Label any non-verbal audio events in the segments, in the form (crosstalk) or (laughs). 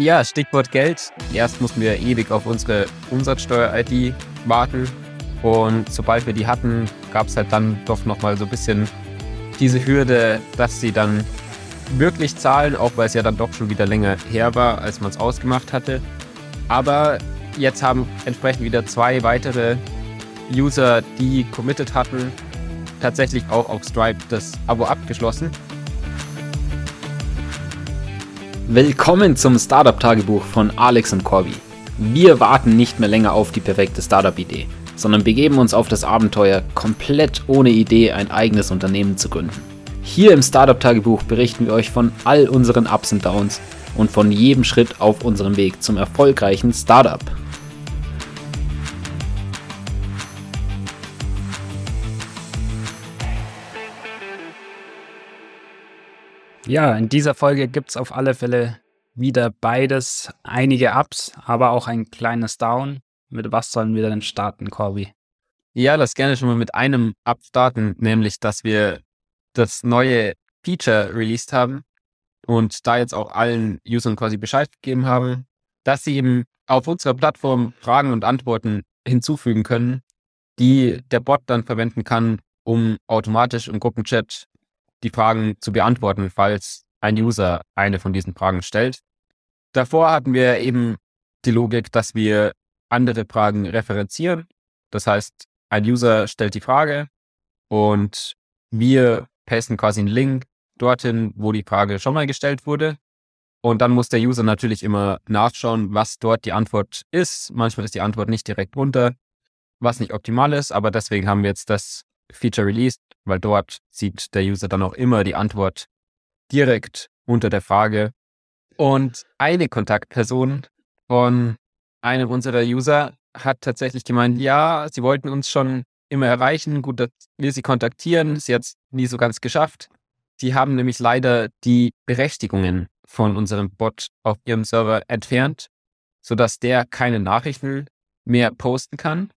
Ja, Stichwort Geld. Erst mussten wir ewig auf unsere Umsatzsteuer-ID warten. Und sobald wir die hatten, gab es halt dann doch nochmal so ein bisschen diese Hürde, dass sie dann wirklich zahlen, auch weil es ja dann doch schon wieder länger her war, als man es ausgemacht hatte. Aber jetzt haben entsprechend wieder zwei weitere User, die committed hatten, tatsächlich auch auf Stripe das Abo abgeschlossen. Willkommen zum Startup-Tagebuch von Alex und Corby. Wir warten nicht mehr länger auf die perfekte Startup-Idee, sondern begeben uns auf das Abenteuer, komplett ohne Idee ein eigenes Unternehmen zu gründen. Hier im Startup-Tagebuch berichten wir euch von all unseren Ups und Downs und von jedem Schritt auf unserem Weg zum erfolgreichen Startup. Ja, in dieser Folge gibt es auf alle Fälle wieder beides. Einige Ups, aber auch ein kleines Down. Mit was sollen wir denn starten, Corby? Ja, lass gerne schon mal mit einem Up starten, nämlich, dass wir das neue Feature released haben und da jetzt auch allen Usern quasi Bescheid gegeben haben, dass sie eben auf unserer Plattform Fragen und Antworten hinzufügen können, die der Bot dann verwenden kann, um automatisch im Gruppenchat die Fragen zu beantworten, falls ein User eine von diesen Fragen stellt. Davor hatten wir eben die Logik, dass wir andere Fragen referenzieren. Das heißt, ein User stellt die Frage und wir pasten quasi einen Link dorthin, wo die Frage schon mal gestellt wurde. Und dann muss der User natürlich immer nachschauen, was dort die Antwort ist. Manchmal ist die Antwort nicht direkt runter, was nicht optimal ist, aber deswegen haben wir jetzt das Feature released, weil dort sieht der User dann auch immer die Antwort direkt unter der Frage. Und eine Kontaktperson von einem unserer User hat tatsächlich gemeint, ja, sie wollten uns schon immer erreichen. Gut, dass wir sie kontaktieren, ist jetzt nie so ganz geschafft. Sie haben nämlich leider die Berechtigungen von unserem Bot auf ihrem Server entfernt, sodass der keine Nachrichten mehr posten kann,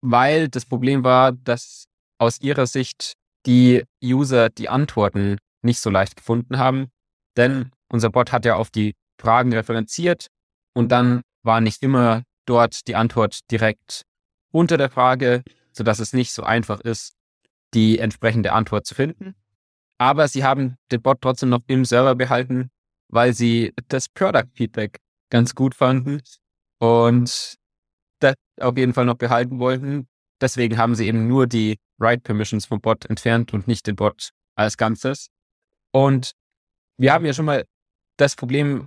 weil das Problem war, dass aus ihrer Sicht die User die Antworten nicht so leicht gefunden haben. Denn unser Bot hat ja auf die Fragen referenziert und dann war nicht immer dort die Antwort direkt unter der Frage, sodass es nicht so einfach ist, die entsprechende Antwort zu finden. Aber sie haben den Bot trotzdem noch im Server behalten, weil sie das Product Feedback ganz gut fanden und das auf jeden Fall noch behalten wollten. Deswegen haben sie eben nur die Write Permissions vom Bot entfernt und nicht den Bot als Ganzes. Und wir haben ja schon mal das Problem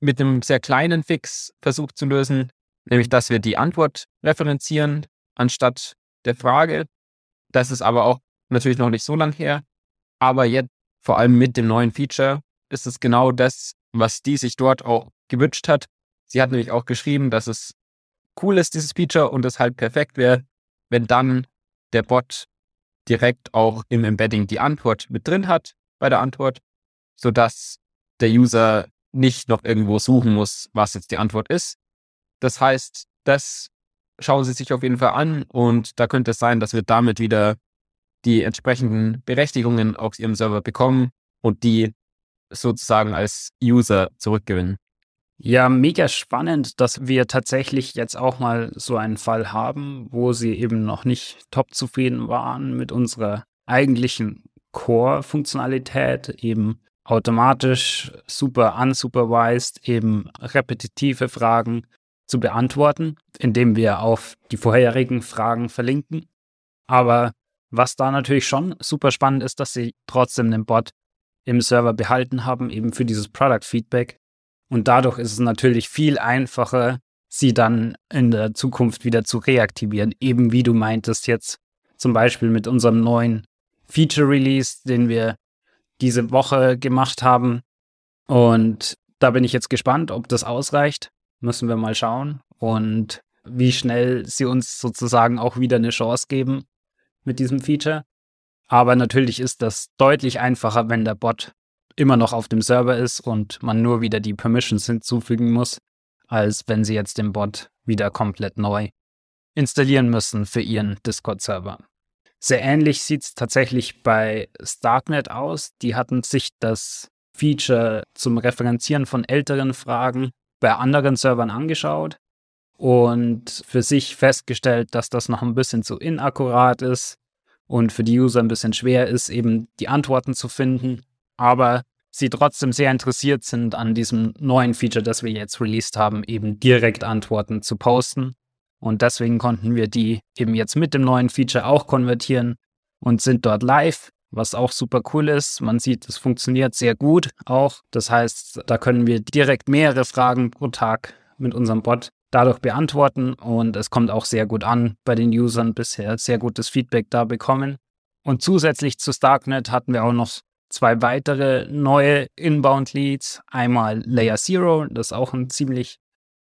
mit einem sehr kleinen Fix versucht zu lösen, nämlich dass wir die Antwort referenzieren anstatt der Frage. Das ist aber auch natürlich noch nicht so lang her. Aber jetzt, vor allem mit dem neuen Feature, ist es genau das, was die sich dort auch gewünscht hat. Sie hat nämlich auch geschrieben, dass es cool ist, dieses Feature, und es halt perfekt wäre, wenn dann der Bot direkt auch im Embedding die Antwort mit drin hat bei der Antwort, sodass der User nicht noch irgendwo suchen muss, was jetzt die Antwort ist. Das heißt, das schauen Sie sich auf jeden Fall an und da könnte es sein, dass wir damit wieder die entsprechenden Berechtigungen auf Ihrem Server bekommen und die sozusagen als User zurückgewinnen. Ja, mega spannend, dass wir tatsächlich jetzt auch mal so einen Fall haben, wo sie eben noch nicht top zufrieden waren mit unserer eigentlichen Core-Funktionalität, eben automatisch super unsupervised, eben repetitive Fragen zu beantworten, indem wir auf die vorherigen Fragen verlinken. Aber was da natürlich schon super spannend ist, dass sie trotzdem den Bot im Server behalten haben, eben für dieses Product Feedback und dadurch ist es natürlich viel einfacher, sie dann in der Zukunft wieder zu reaktivieren. Eben wie du meintest jetzt zum Beispiel mit unserem neuen Feature Release, den wir diese Woche gemacht haben. Und da bin ich jetzt gespannt, ob das ausreicht. Müssen wir mal schauen. Und wie schnell sie uns sozusagen auch wieder eine Chance geben mit diesem Feature. Aber natürlich ist das deutlich einfacher, wenn der Bot immer noch auf dem Server ist und man nur wieder die Permissions hinzufügen muss, als wenn sie jetzt den Bot wieder komplett neu installieren müssen für ihren Discord-Server. Sehr ähnlich sieht es tatsächlich bei Starknet aus. Die hatten sich das Feature zum Referenzieren von älteren Fragen bei anderen Servern angeschaut und für sich festgestellt, dass das noch ein bisschen zu inakkurat ist und für die User ein bisschen schwer ist, eben die Antworten zu finden. Aber sie trotzdem sehr interessiert sind an diesem neuen Feature, das wir jetzt released haben, eben direkt Antworten zu posten. Und deswegen konnten wir die eben jetzt mit dem neuen Feature auch konvertieren und sind dort live, was auch super cool ist. Man sieht, es funktioniert sehr gut auch. Das heißt, da können wir direkt mehrere Fragen pro Tag mit unserem Bot dadurch beantworten und es kommt auch sehr gut an bei den Usern bisher, sehr gutes Feedback da bekommen. Und zusätzlich zu Starknet hatten wir auch noch zwei weitere neue Inbound-Leads. Einmal Layer Zero, das ist auch ein ziemlich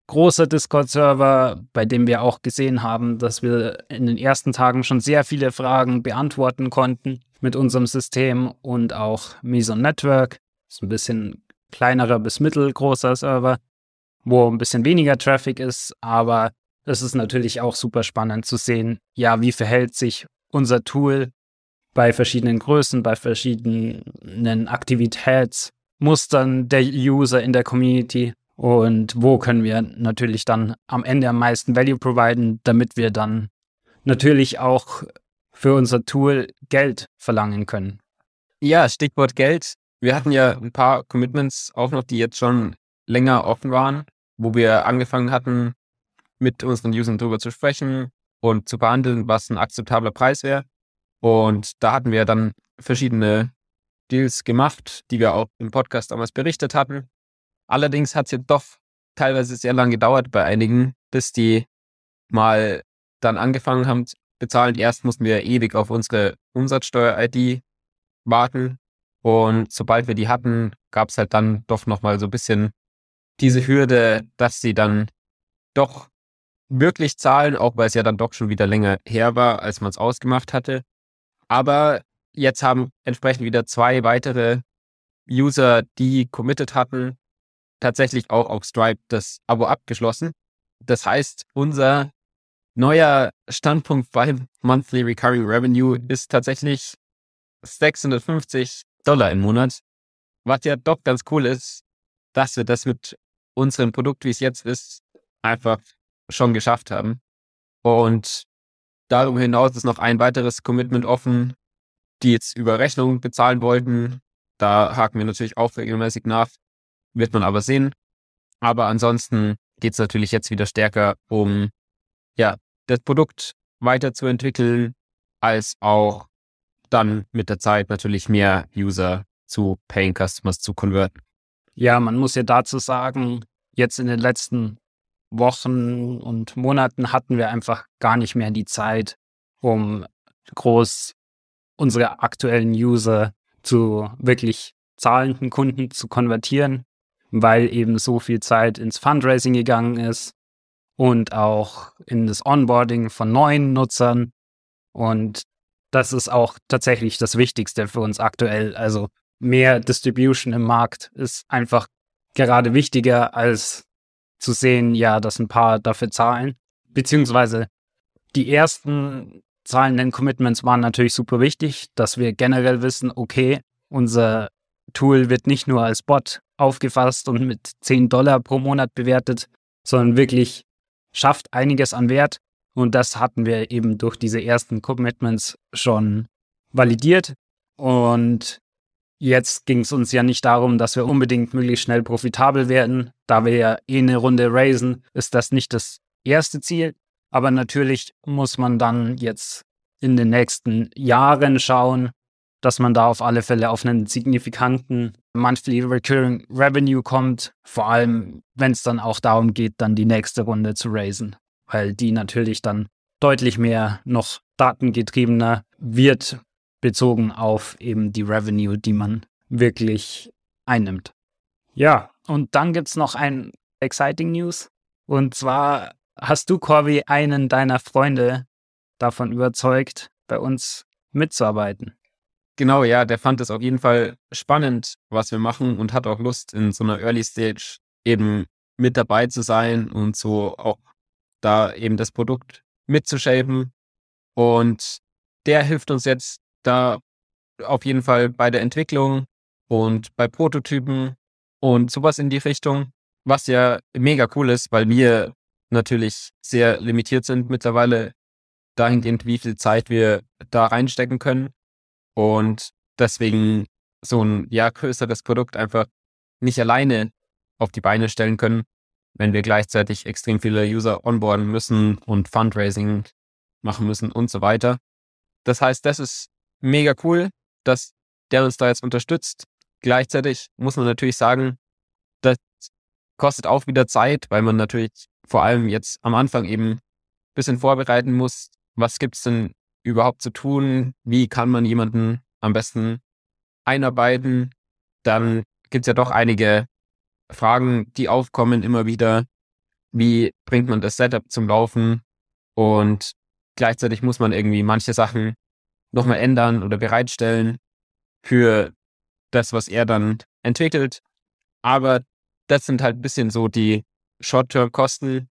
großer Discord-Server, bei dem wir auch gesehen haben, dass wir in den ersten Tagen schon sehr viele Fragen beantworten konnten mit unserem System und auch Meson Network, das ist ein bisschen kleinerer bis mittelgroßer Server, wo ein bisschen weniger Traffic ist, aber es ist natürlich auch super spannend zu sehen, ja, wie verhält sich unser Tool bei verschiedenen Größen, bei verschiedenen Aktivitätsmustern der User in der Community und wo können wir natürlich dann am Ende am meisten Value providen, damit wir dann natürlich auch für unser Tool Geld verlangen können. Ja, Stichwort Geld. Wir hatten ja ein paar Commitments auch noch, die jetzt schon länger offen waren, wo wir angefangen hatten, mit unseren Usern drüber zu sprechen und zu behandeln, was ein akzeptabler Preis wäre. Und da hatten wir dann verschiedene Deals gemacht, die wir auch im Podcast damals berichtet hatten. Allerdings hat es ja doch teilweise sehr lange gedauert bei einigen, bis die mal dann angefangen haben zu bezahlen. Erst mussten wir ewig auf unsere Umsatzsteuer-ID warten. Und sobald wir die hatten, gab es halt dann doch nochmal so ein bisschen diese Hürde, dass sie dann doch wirklich zahlen, auch weil es ja dann doch schon wieder länger her war, als man es ausgemacht hatte. Aber jetzt haben entsprechend wieder zwei weitere User, die committed hatten, tatsächlich auch auf Stripe das Abo abgeschlossen. Das heißt, unser neuer Standpunkt beim Monthly Recurring Revenue ist tatsächlich 650 Dollar im Monat, was ja doch ganz cool ist, dass wir das mit unserem Produkt, wie es jetzt ist, einfach schon geschafft haben. Und Darüber hinaus ist noch ein weiteres Commitment offen, die jetzt über Rechnung bezahlen wollten. Da haken wir natürlich auch regelmäßig nach, wird man aber sehen. Aber ansonsten geht es natürlich jetzt wieder stärker um ja, das Produkt weiterzuentwickeln, als auch dann mit der Zeit natürlich mehr User zu Paying Customers zu konverten. Ja, man muss ja dazu sagen, jetzt in den letzten Wochen und Monaten hatten wir einfach gar nicht mehr die Zeit, um groß unsere aktuellen User zu wirklich zahlenden Kunden zu konvertieren, weil eben so viel Zeit ins Fundraising gegangen ist und auch in das Onboarding von neuen Nutzern. Und das ist auch tatsächlich das Wichtigste für uns aktuell. Also mehr Distribution im Markt ist einfach gerade wichtiger als zu sehen, ja, dass ein paar dafür zahlen. Beziehungsweise die ersten zahlenden Commitments waren natürlich super wichtig, dass wir generell wissen, okay, unser Tool wird nicht nur als Bot aufgefasst und mit 10 Dollar pro Monat bewertet, sondern wirklich schafft einiges an Wert. Und das hatten wir eben durch diese ersten Commitments schon validiert. Und Jetzt ging es uns ja nicht darum, dass wir unbedingt möglichst schnell profitabel werden. Da wir ja eh eine Runde raisen, ist das nicht das erste Ziel. Aber natürlich muss man dann jetzt in den nächsten Jahren schauen, dass man da auf alle Fälle auf einen signifikanten Monthly Recurring Revenue kommt. Vor allem, wenn es dann auch darum geht, dann die nächste Runde zu raisen. Weil die natürlich dann deutlich mehr noch datengetriebener wird bezogen auf eben die Revenue, die man wirklich einnimmt. Ja, und dann gibt es noch ein exciting News. Und zwar hast du, Corby, einen deiner Freunde davon überzeugt, bei uns mitzuarbeiten. Genau, ja, der fand es auf jeden Fall spannend, was wir machen und hat auch Lust, in so einer Early Stage eben mit dabei zu sein und so auch da eben das Produkt mitzushapen. Und der hilft uns jetzt da auf jeden Fall bei der Entwicklung und bei Prototypen und sowas in die Richtung. was ja mega cool ist, weil wir natürlich sehr limitiert sind mittlerweile dahingehend, wie viel Zeit wir da reinstecken können. Und deswegen so ein ja größeres Produkt einfach nicht alleine auf die Beine stellen können, wenn wir gleichzeitig extrem viele User onboarden müssen und Fundraising machen müssen und so weiter. Das heißt, das ist mega cool, dass der uns da jetzt unterstützt. Gleichzeitig muss man natürlich sagen, das kostet auch wieder Zeit, weil man natürlich vor allem jetzt am Anfang eben ein bisschen vorbereiten muss. Was gibt es denn überhaupt zu tun? Wie kann man jemanden am besten einarbeiten? Dann gibt es ja doch einige Fragen, die aufkommen immer wieder. Wie bringt man das Setup zum Laufen? Und gleichzeitig muss man irgendwie manche Sachen nochmal ändern oder bereitstellen für das, was er dann entwickelt. Aber das sind halt ein bisschen so die Short-Term-Kosten,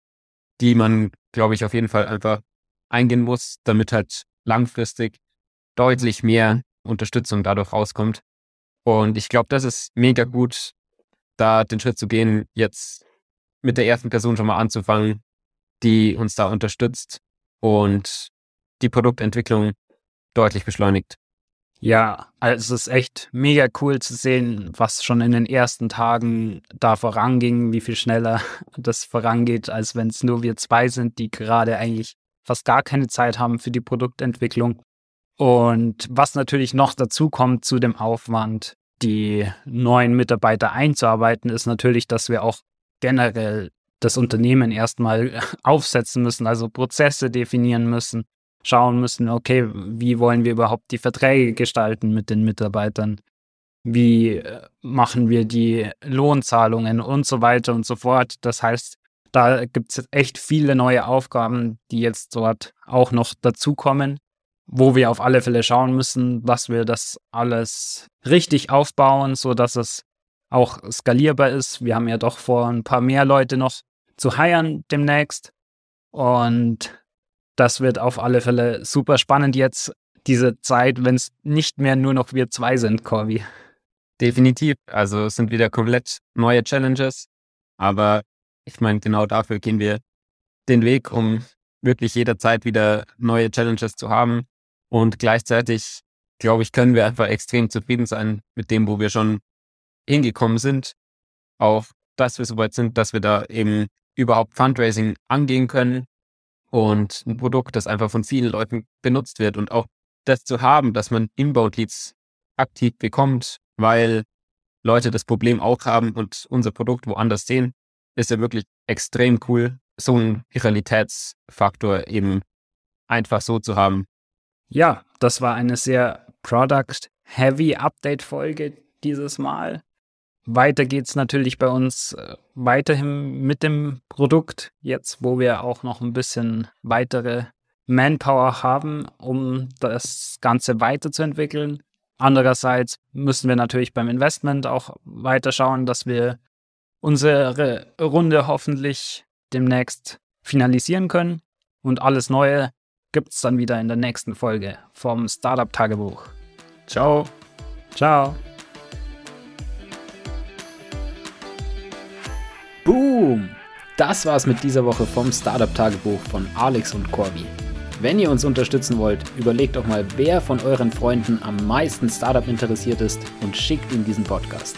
die man, glaube ich, auf jeden Fall einfach eingehen muss, damit halt langfristig deutlich mehr Unterstützung dadurch rauskommt. Und ich glaube, das ist mega gut, da den Schritt zu gehen, jetzt mit der ersten Person schon mal anzufangen, die uns da unterstützt und die Produktentwicklung deutlich beschleunigt. Ja, also es ist echt mega cool zu sehen, was schon in den ersten Tagen da voranging, wie viel schneller (laughs) das vorangeht, als wenn es nur wir zwei sind, die gerade eigentlich fast gar keine Zeit haben für die Produktentwicklung. Und was natürlich noch dazu kommt zu dem Aufwand, die neuen Mitarbeiter einzuarbeiten, ist natürlich, dass wir auch generell das Unternehmen erstmal (laughs) aufsetzen müssen, also Prozesse definieren müssen, schauen müssen, okay, wie wollen wir überhaupt die Verträge gestalten mit den Mitarbeitern? Wie äh, machen wir die Lohnzahlungen und so weiter und so fort. Das heißt, da gibt es echt viele neue Aufgaben, die jetzt dort auch noch dazukommen, wo wir auf alle Fälle schauen müssen, dass wir das alles richtig aufbauen, sodass es auch skalierbar ist. Wir haben ja doch vor, ein paar mehr Leute noch zu heiern demnächst. Und das wird auf alle Fälle super spannend jetzt, diese Zeit, wenn es nicht mehr nur noch wir zwei sind, Corby. Definitiv. Also es sind wieder komplett neue Challenges. Aber ich meine, genau dafür gehen wir den Weg, um wirklich jederzeit wieder neue Challenges zu haben. Und gleichzeitig, glaube ich, können wir einfach extrem zufrieden sein mit dem, wo wir schon hingekommen sind. Auch, dass wir so weit sind, dass wir da eben überhaupt Fundraising angehen können und ein Produkt, das einfach von vielen Leuten benutzt wird und auch das zu haben, dass man Inbound-Leads aktiv bekommt, weil Leute das Problem auch haben und unser Produkt woanders sehen, ist ja wirklich extrem cool, so einen Realitätsfaktor eben einfach so zu haben. Ja, das war eine sehr Product-Heavy Update-Folge dieses Mal. Weiter geht es natürlich bei uns äh, weiterhin mit dem Produkt, jetzt wo wir auch noch ein bisschen weitere Manpower haben, um das Ganze weiterzuentwickeln. Andererseits müssen wir natürlich beim Investment auch weiter schauen, dass wir unsere Runde hoffentlich demnächst finalisieren können. Und alles Neue gibt es dann wieder in der nächsten Folge vom Startup Tagebuch. Ciao. Ciao. Boom! Das war's mit dieser Woche vom Startup Tagebuch von Alex und Corby. Wenn ihr uns unterstützen wollt, überlegt doch mal, wer von euren Freunden am meisten Startup interessiert ist und schickt ihm diesen Podcast.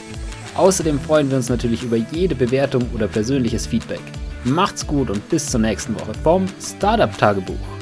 Außerdem freuen wir uns natürlich über jede Bewertung oder persönliches Feedback. Macht's gut und bis zur nächsten Woche vom Startup Tagebuch.